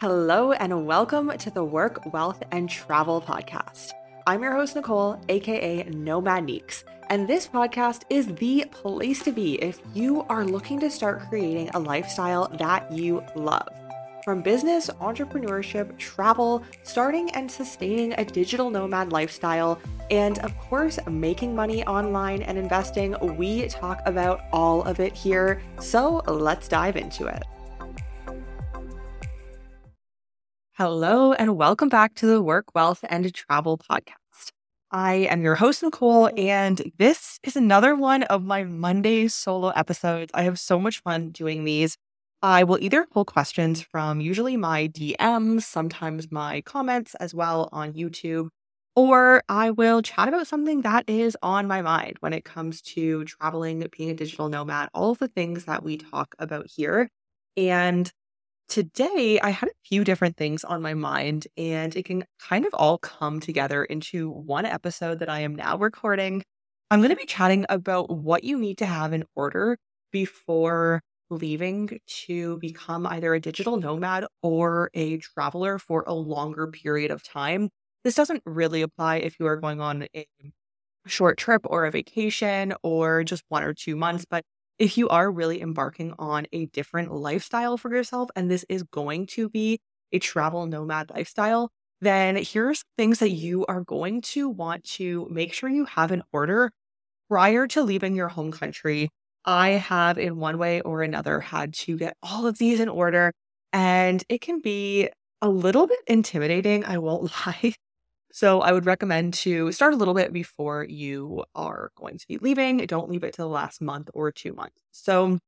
Hello, and welcome to the Work, Wealth, and Travel podcast. I'm your host, Nicole, aka Nomad Neeks, and this podcast is the place to be if you are looking to start creating a lifestyle that you love. From business, entrepreneurship, travel, starting and sustaining a digital nomad lifestyle, and of course, making money online and investing, we talk about all of it here. So let's dive into it. Hello, and welcome back to the Work, Wealth, and Travel podcast. I am your host, Nicole, and this is another one of my Monday solo episodes. I have so much fun doing these. I will either pull questions from usually my DMs, sometimes my comments as well on YouTube, or I will chat about something that is on my mind when it comes to traveling, being a digital nomad, all of the things that we talk about here. And today I had a few different things on my mind, and it can kind of all come together into one episode that I am now recording. I'm going to be chatting about what you need to have in order before leaving to become either a digital nomad or a traveler for a longer period of time. This doesn't really apply if you are going on a short trip or a vacation or just one or two months, but if you are really embarking on a different lifestyle for yourself, and this is going to be a travel nomad lifestyle, then here's things that you are going to want to make sure you have in order prior to leaving your home country. I have, in one way or another, had to get all of these in order, and it can be a little bit intimidating. I won't lie. So I would recommend to start a little bit before you are going to be leaving. Don't leave it to the last month or two months. So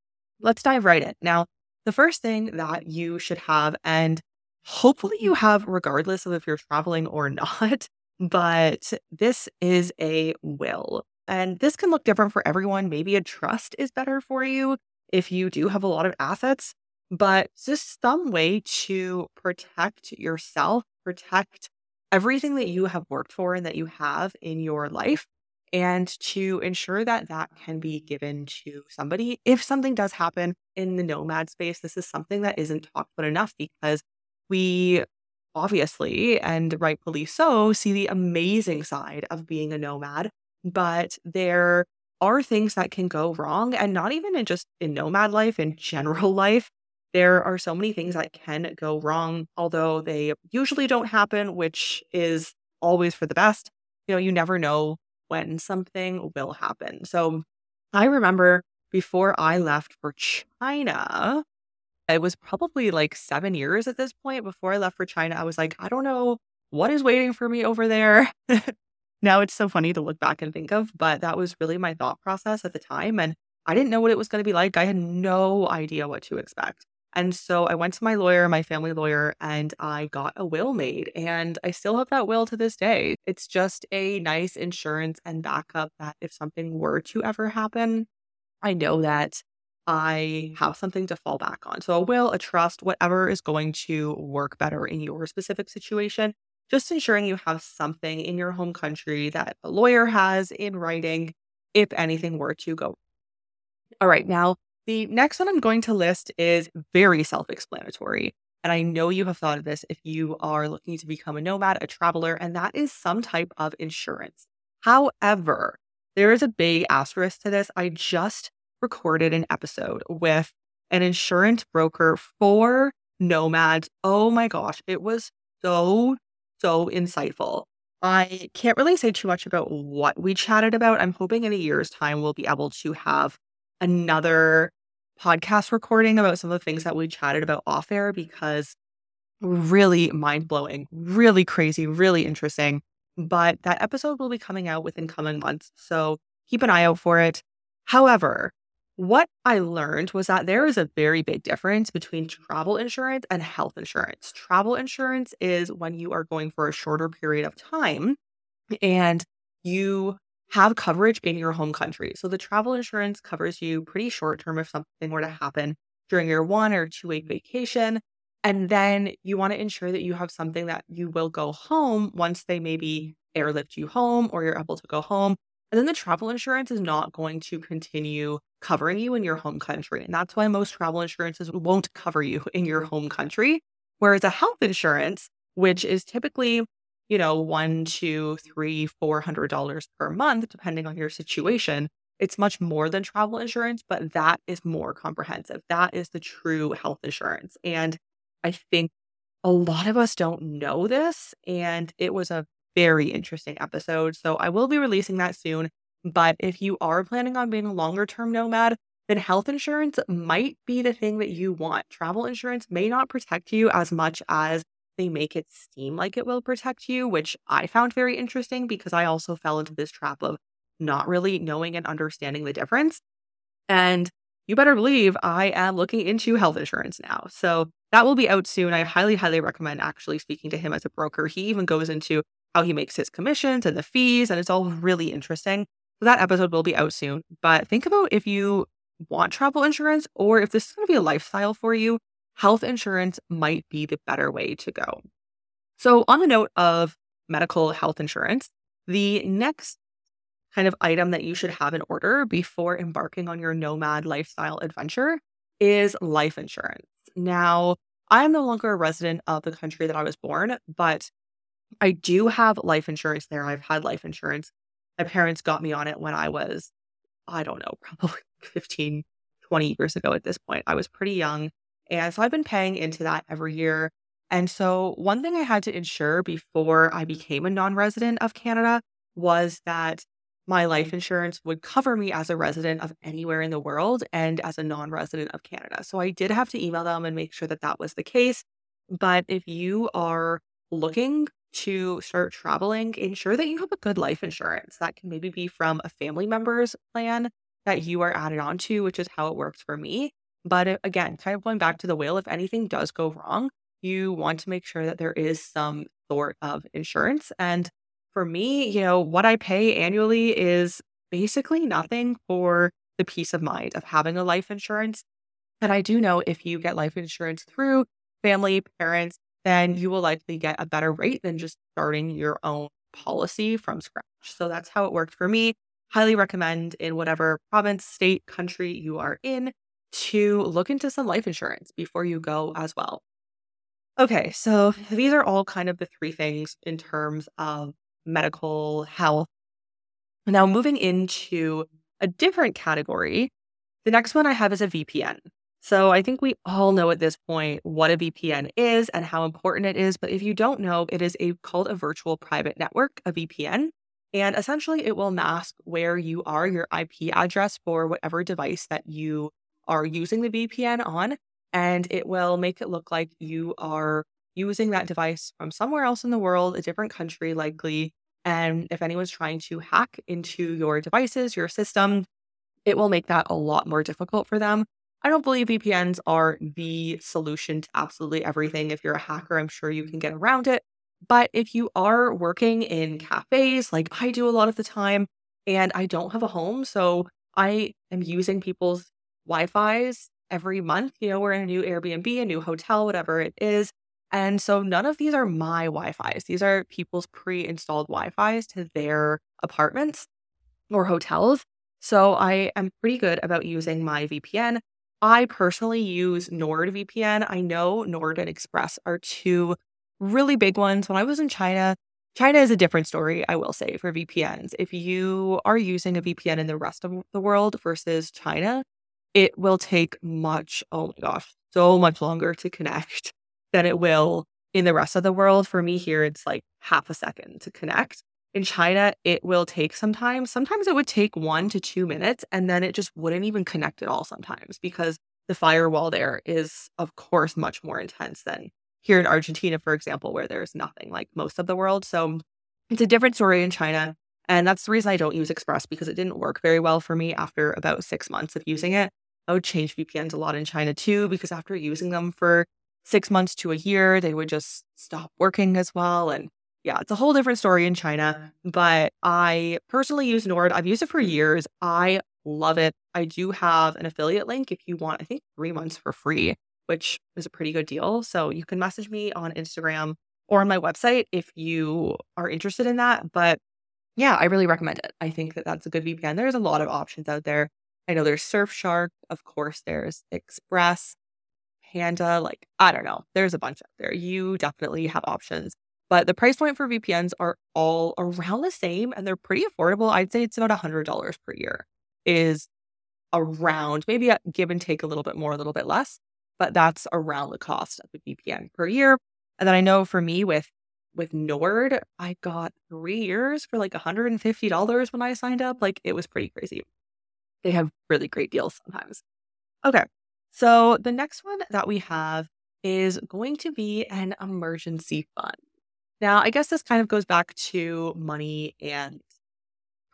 let's dive right in. Now, the first thing that you should have, and hopefully you have, regardless of if you're traveling or not, but this is a will. And this can look different for everyone. Maybe a trust is better for you if you do have a lot of assets, but just some way to protect yourself, protect everything that you have worked for and that you have in your life and to ensure that that can be given to somebody. If something does happen in the nomad space, this is something that isn't talked about enough because we obviously and rightfully so see the amazing side of being a nomad, but there are things that can go wrong and not even in just in nomad life, in general life there are so many things that can go wrong, although they usually don't happen, which is always for the best. You know, you never know when something will happen. So I remember before I left for China, it was probably like seven years at this point. Before I left for China, I was like, I don't know what is waiting for me over there. now it's so funny to look back and think of, but that was really my thought process at the time. And I didn't know what it was going to be like. I had no idea what to expect. And so I went to my lawyer, my family lawyer, and I got a will made. And I still have that will to this day. It's just a nice insurance and backup that if something were to ever happen, I know that I have something to fall back on. So a will, a trust, whatever is going to work better in your specific situation. Just ensuring you have something in your home country that a lawyer has in writing if anything were to go. All right, now the next one I'm going to list is very self explanatory. And I know you have thought of this if you are looking to become a nomad, a traveler, and that is some type of insurance. However, there is a big asterisk to this. I just recorded an episode with an insurance broker for nomads. Oh my gosh, it was so, so insightful. I can't really say too much about what we chatted about. I'm hoping in a year's time we'll be able to have another podcast recording about some of the things that we chatted about off air because really mind blowing, really crazy, really interesting. But that episode will be coming out within coming months. So keep an eye out for it. However, what I learned was that there is a very big difference between travel insurance and health insurance. Travel insurance is when you are going for a shorter period of time and you have coverage in your home country. So the travel insurance covers you pretty short term if something were to happen during your one or two week vacation. And then you want to ensure that you have something that you will go home once they maybe airlift you home or you're able to go home. And then the travel insurance is not going to continue covering you in your home country. And that's why most travel insurances won't cover you in your home country. Whereas a health insurance, which is typically, you know, one, two, three, four hundred dollars per month, depending on your situation, it's much more than travel insurance, but that is more comprehensive. That is the true health insurance. And I think a lot of us don't know this. And it was a very interesting episode. So I will be releasing that soon. But if you are planning on being a longer term nomad, then health insurance might be the thing that you want. Travel insurance may not protect you as much as they make it seem like it will protect you, which I found very interesting because I also fell into this trap of not really knowing and understanding the difference. And you better believe I am looking into health insurance now. So that will be out soon. I highly, highly recommend actually speaking to him as a broker. He even goes into how he makes his commissions and the fees, and it's all really interesting. So that episode will be out soon. But think about if you want travel insurance or if this is going to be a lifestyle for you, health insurance might be the better way to go. So, on the note of medical health insurance, the next kind of item that you should have in order before embarking on your nomad lifestyle adventure is life insurance. Now, I am no longer a resident of the country that I was born, but I do have life insurance there. I've had life insurance. My parents got me on it when I was, I don't know, probably 15, 20 years ago at this point. I was pretty young. And so I've been paying into that every year. And so, one thing I had to ensure before I became a non resident of Canada was that my life insurance would cover me as a resident of anywhere in the world and as a non resident of Canada. So I did have to email them and make sure that that was the case. But if you are looking to start traveling, ensure that you have a good life insurance. That can maybe be from a family member's plan that you are added on to, which is how it works for me. But uh, again, kind of going back to the whale, if anything does go wrong, you want to make sure that there is some sort of insurance. And for me, you know, what I pay annually is basically nothing for the peace of mind of having a life insurance. And I do know if you get life insurance through family, parents, then you will likely get a better rate than just starting your own policy from scratch. So that's how it worked for me. Highly recommend in whatever province, state, country you are in to look into some life insurance before you go as well. Okay, so these are all kind of the three things in terms of medical health. Now, moving into a different category, the next one I have is a VPN. So I think we all know at this point what a VPN is and how important it is. But if you don't know, it is a called a virtual private network, a VPN. And essentially it will mask where you are, your IP address for whatever device that you are using the VPN on. And it will make it look like you are using that device from somewhere else in the world, a different country likely. And if anyone's trying to hack into your devices, your system, it will make that a lot more difficult for them. I don't believe VPNs are the solution to absolutely everything. If you're a hacker, I'm sure you can get around it. But if you are working in cafes, like I do a lot of the time, and I don't have a home, so I am using people's Wi Fi's every month. You know, we're in a new Airbnb, a new hotel, whatever it is. And so none of these are my Wi Fi's. These are people's pre installed Wi Fi's to their apartments or hotels. So I am pretty good about using my VPN. I personally use NordVPN. I know Nord and Express are two really big ones. When I was in China, China is a different story, I will say, for VPNs. If you are using a VPN in the rest of the world versus China, it will take much, oh my gosh, so much longer to connect than it will in the rest of the world. For me here, it's like half a second to connect. In China, it will take sometimes. Sometimes it would take one to two minutes, and then it just wouldn't even connect at all sometimes because the firewall there is, of course, much more intense than here in Argentina, for example, where there's nothing like most of the world. So it's a different story in China. And that's the reason I don't use Express because it didn't work very well for me after about six months of using it. I would change VPNs a lot in China too, because after using them for six months to a year, they would just stop working as well. And yeah, it's a whole different story in China. But I personally use Nord. I've used it for years. I love it. I do have an affiliate link if you want, I think three months for free, which is a pretty good deal. So you can message me on Instagram or on my website if you are interested in that. But yeah, I really recommend it. I think that that's a good VPN. There's a lot of options out there. I know there's Surfshark. Of course, there's Express. Panda. Like, I don't know. There's a bunch out there. You definitely have options. But the price point for VPNs are all around the same and they're pretty affordable. I'd say it's about $100 per year, is around maybe a give and take a little bit more, a little bit less, but that's around the cost of a VPN per year. And then I know for me with with Nord, I got three years for like $150 when I signed up. Like it was pretty crazy. They have really great deals sometimes. Okay. So the next one that we have is going to be an emergency fund. Now, I guess this kind of goes back to money and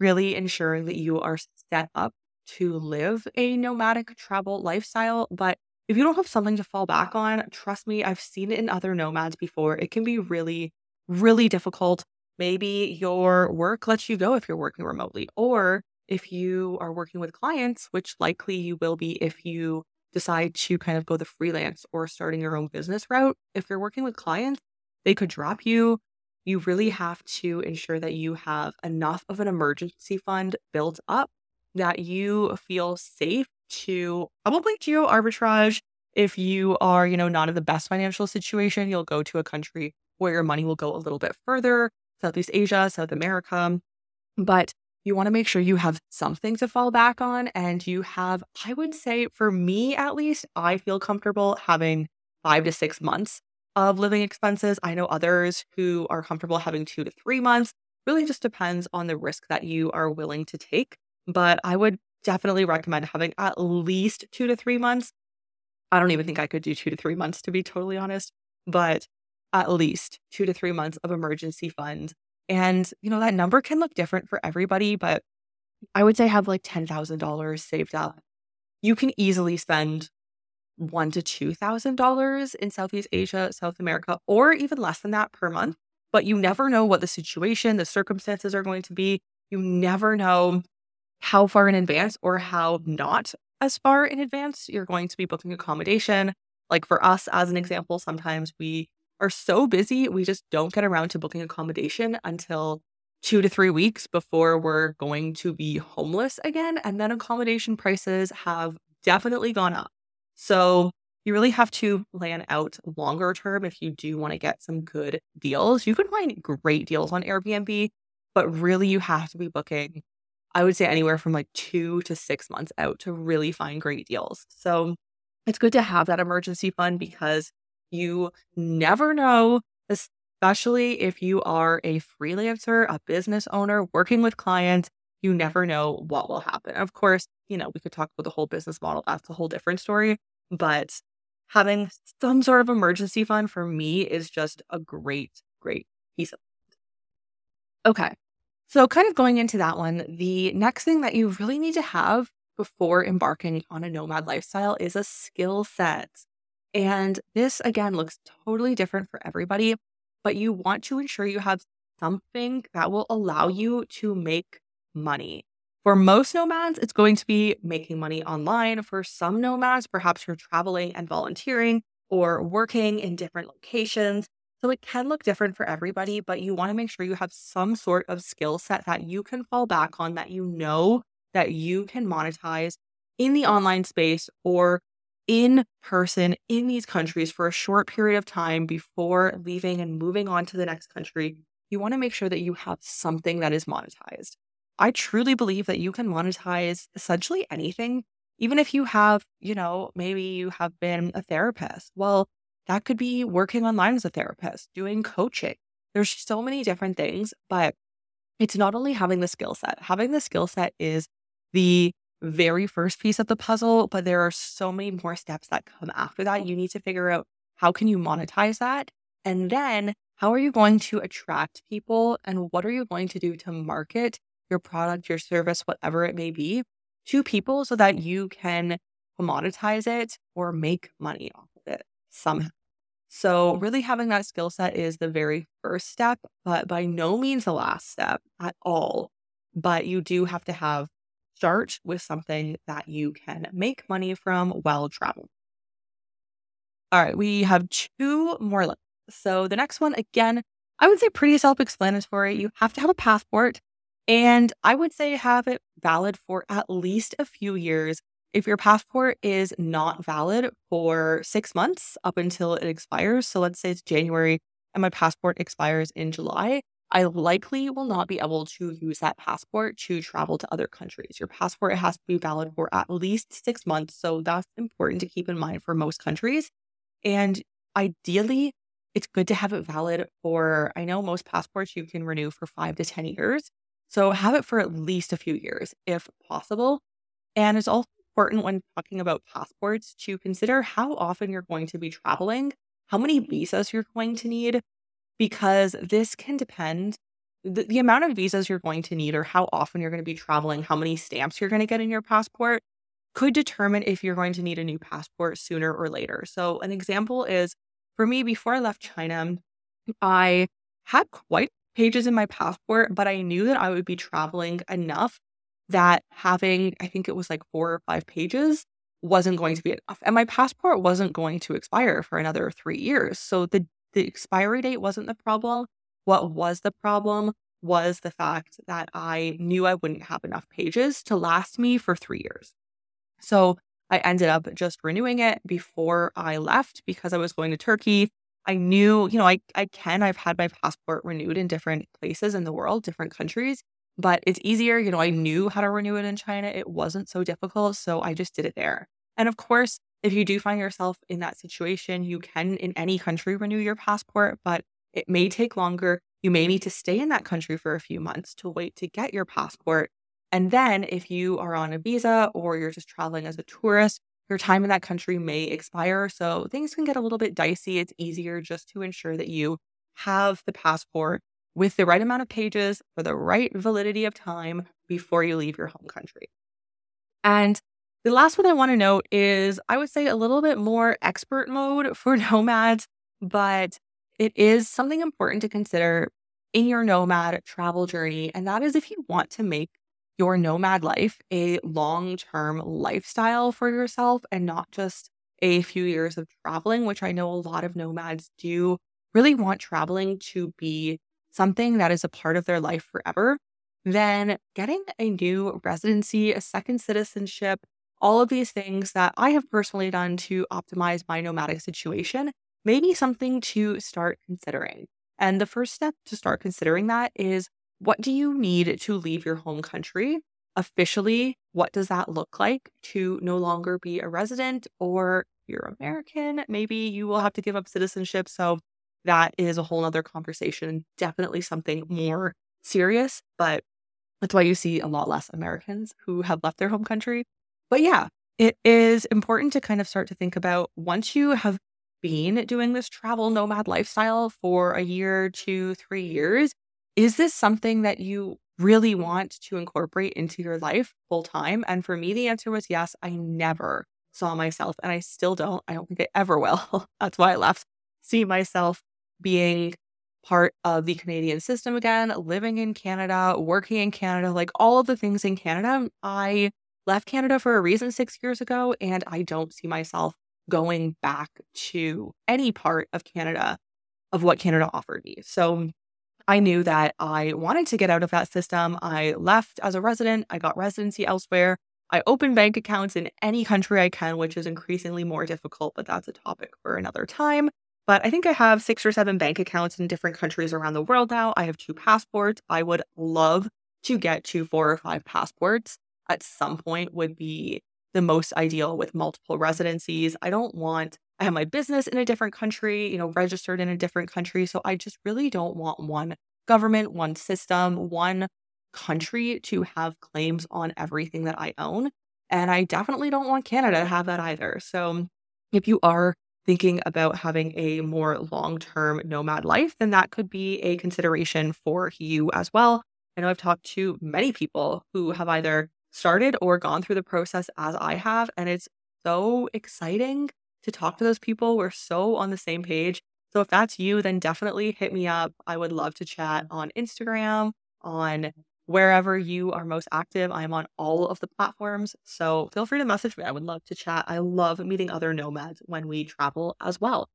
really ensuring that you are set up to live a nomadic travel lifestyle. But if you don't have something to fall back on, trust me, I've seen it in other nomads before. It can be really, really difficult. Maybe your work lets you go if you're working remotely, or if you are working with clients, which likely you will be if you decide to kind of go the freelance or starting your own business route, if you're working with clients, they could drop you. You really have to ensure that you have enough of an emergency fund built up that you feel safe to probably geo arbitrage. If you are, you know, not in the best financial situation, you'll go to a country where your money will go a little bit further, Southeast Asia, South America. But you want to make sure you have something to fall back on. And you have, I would say, for me at least, I feel comfortable having five to six months of living expenses. I know others who are comfortable having two to three months. Really just depends on the risk that you are willing to take. But I would definitely recommend having at least two to three months. I don't even think I could do two to three months, to be totally honest, but at least two to three months of emergency fund and, you know, that number can look different for everybody, but I would say have like $10,000 saved up. You can easily spend one to two thousand dollars in Southeast Asia, South America, or even less than that per month. But you never know what the situation, the circumstances are going to be. You never know how far in advance or how not as far in advance you're going to be booking accommodation. Like for us, as an example, sometimes we are so busy, we just don't get around to booking accommodation until two to three weeks before we're going to be homeless again. And then accommodation prices have definitely gone up. So you really have to plan out longer term if you do want to get some good deals. You can find great deals on Airbnb, but really you have to be booking, I would say anywhere from like two to six months out to really find great deals. So it's good to have that emergency fund because you never know, especially if you are a freelancer, a business owner working with clients. You never know what will happen. Of course, you know, we could talk about the whole business model. That's a whole different story. But having some sort of emergency fund for me is just a great, great piece of. It. Okay. So, kind of going into that one, the next thing that you really need to have before embarking on a nomad lifestyle is a skill set. And this again looks totally different for everybody, but you want to ensure you have something that will allow you to make money. For most nomads, it's going to be making money online. For some nomads, perhaps you're traveling and volunteering or working in different locations. So it can look different for everybody, but you want to make sure you have some sort of skill set that you can fall back on that you know that you can monetize in the online space or in person in these countries for a short period of time before leaving and moving on to the next country, you want to make sure that you have something that is monetized. I truly believe that you can monetize essentially anything, even if you have, you know, maybe you have been a therapist. Well, that could be working online as a therapist, doing coaching. There's so many different things, but it's not only having the skill set. Having the skill set is the very first piece of the puzzle, but there are so many more steps that come after that. You need to figure out how can you monetize that? And then how are you going to attract people and what are you going to do to market your product, your service, whatever it may be to people so that you can monetize it or make money off of it somehow. So, really having that skill set is the very first step, but by no means the last step at all. But you do have to have start with something that you can make money from while traveling. All right, we have two more lists. So the next one, again, I would say pretty self explanatory. You have to have a passport, and I would say have it valid for at least a few years. if your passport is not valid for six months up until it expires, so let's say it's January and my passport expires in July, I likely will not be able to use that passport to travel to other countries. Your passport has to be valid for at least six months. So that's important to keep in mind for most countries. And ideally, it's good to have it valid for, I know most passports you can renew for five to 10 years. So have it for at least a few years if possible. And it's also important when talking about passports to consider how often you're going to be traveling, how many visas you're going to need, because this can depend. The, the amount of visas you're going to need, or how often you're going to be traveling, how many stamps you're going to get in your passport, could determine if you're going to need a new passport sooner or later. So, an example is for me, before I left China, I had quite pages in my passport, but I knew that I would be traveling enough that having, I think it was like four or five pages, wasn't going to be enough. And my passport wasn't going to expire for another three years. So the, the expiry date wasn't the problem. What was the problem was the fact that I knew I wouldn't have enough pages to last me for three years. So I ended up just renewing it before I left because I was going to Turkey. I knew, you know, I, I can, I've had my passport renewed in different places in the world, different countries, but it's easier. You know, I knew how to renew it in China. It wasn't so difficult. So I just did it there. And of course, if you do find yourself in that situation, you can in any country renew your passport, but it may take longer. You may need to stay in that country for a few months to wait to get your passport. And then if you are on a visa or you're just traveling as a tourist, your time in that country may expire. So things can get a little bit dicey. It's easier just to ensure that you have the passport with the right amount of pages for the right validity of time before you leave your home country. And the last one I want to note is I would say a little bit more expert mode for nomads, but it is something important to consider in your nomad travel journey. And that is if you want to make your nomad life a long term lifestyle for yourself and not just a few years of traveling, which I know a lot of nomads do really want traveling to be something that is a part of their life forever, then getting a new residency, a second citizenship, all of these things that I have personally done to optimize my nomadic situation may be something to start considering. And the first step to start considering that is what do you need to leave your home country? Officially, what does that look like to no longer be a resident or you're American? Maybe you will have to give up citizenship. So that is a whole other conversation. Definitely something more serious, but that's why you see a lot less Americans who have left their home country. But yeah, it is important to kind of start to think about once you have been doing this travel nomad lifestyle for a year, two, three years, is this something that you really want to incorporate into your life full time? And for me, the answer was yes. I never saw myself, and I still don't. I don't think I ever will. That's why I left. See myself being part of the Canadian system again, living in Canada, working in Canada, like all of the things in Canada. I left Canada for a reason six years ago, and I don't see myself going back to any part of Canada of what Canada offered me. So I knew that I wanted to get out of that system. I left as a resident, I got residency elsewhere. I open bank accounts in any country I can, which is increasingly more difficult, but that's a topic for another time. But I think I have six or seven bank accounts in different countries around the world now. I have two passports. I would love to get to four or five passports at some point, would be the most ideal with multiple residencies. I don't want I have my business in a different country, you know, registered in a different country. So I just really don't want one government, one system, one country to have claims on everything that I own. And I definitely don't want Canada to have that either. So if you are thinking about having a more long term nomad life, then that could be a consideration for you as well. I know I've talked to many people who have either started or gone through the process as I have, and it's so exciting to talk to those people. We're so on the same page. So if that's you, then definitely hit me up. I would love to chat on Instagram, on wherever you are most active. I'm on all of the platforms. So feel free to message me. I would love to chat. I love meeting other nomads when we travel as well.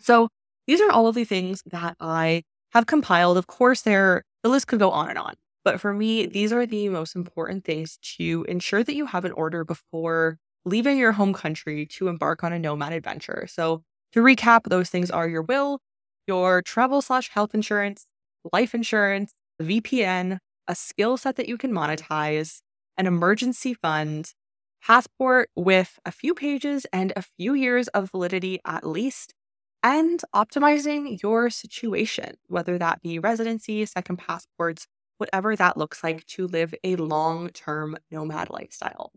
So these are all of the things that I have compiled. Of course, there the list could go on and on. But for me, these are the most important things to ensure that you have an order before leaving your home country to embark on a nomad adventure. So, to recap, those things are your will, your travel slash health insurance, life insurance, VPN, a skill set that you can monetize, an emergency fund, passport with a few pages and a few years of validity at least, and optimizing your situation, whether that be residency, second passports, whatever that looks like to live a long term nomad lifestyle.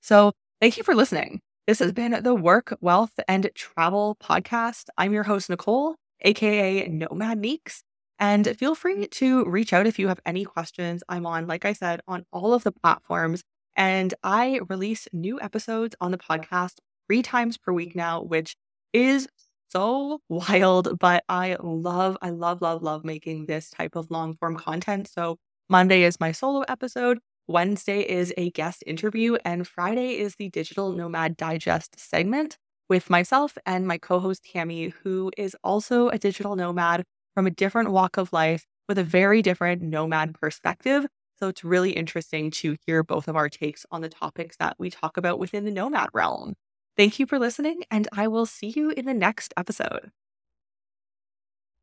So, thank you for listening. This has been the Work, Wealth, and Travel podcast. I'm your host, Nicole, aka Nomad Neeks. And feel free to reach out if you have any questions. I'm on, like I said, on all of the platforms. And I release new episodes on the podcast three times per week now, which is so wild. But I love, I love, love, love making this type of long form content. So Monday is my solo episode. Wednesday is a guest interview, and Friday is the Digital Nomad Digest segment with myself and my co host Tammy, who is also a digital nomad from a different walk of life with a very different nomad perspective. So it's really interesting to hear both of our takes on the topics that we talk about within the nomad realm. Thank you for listening, and I will see you in the next episode.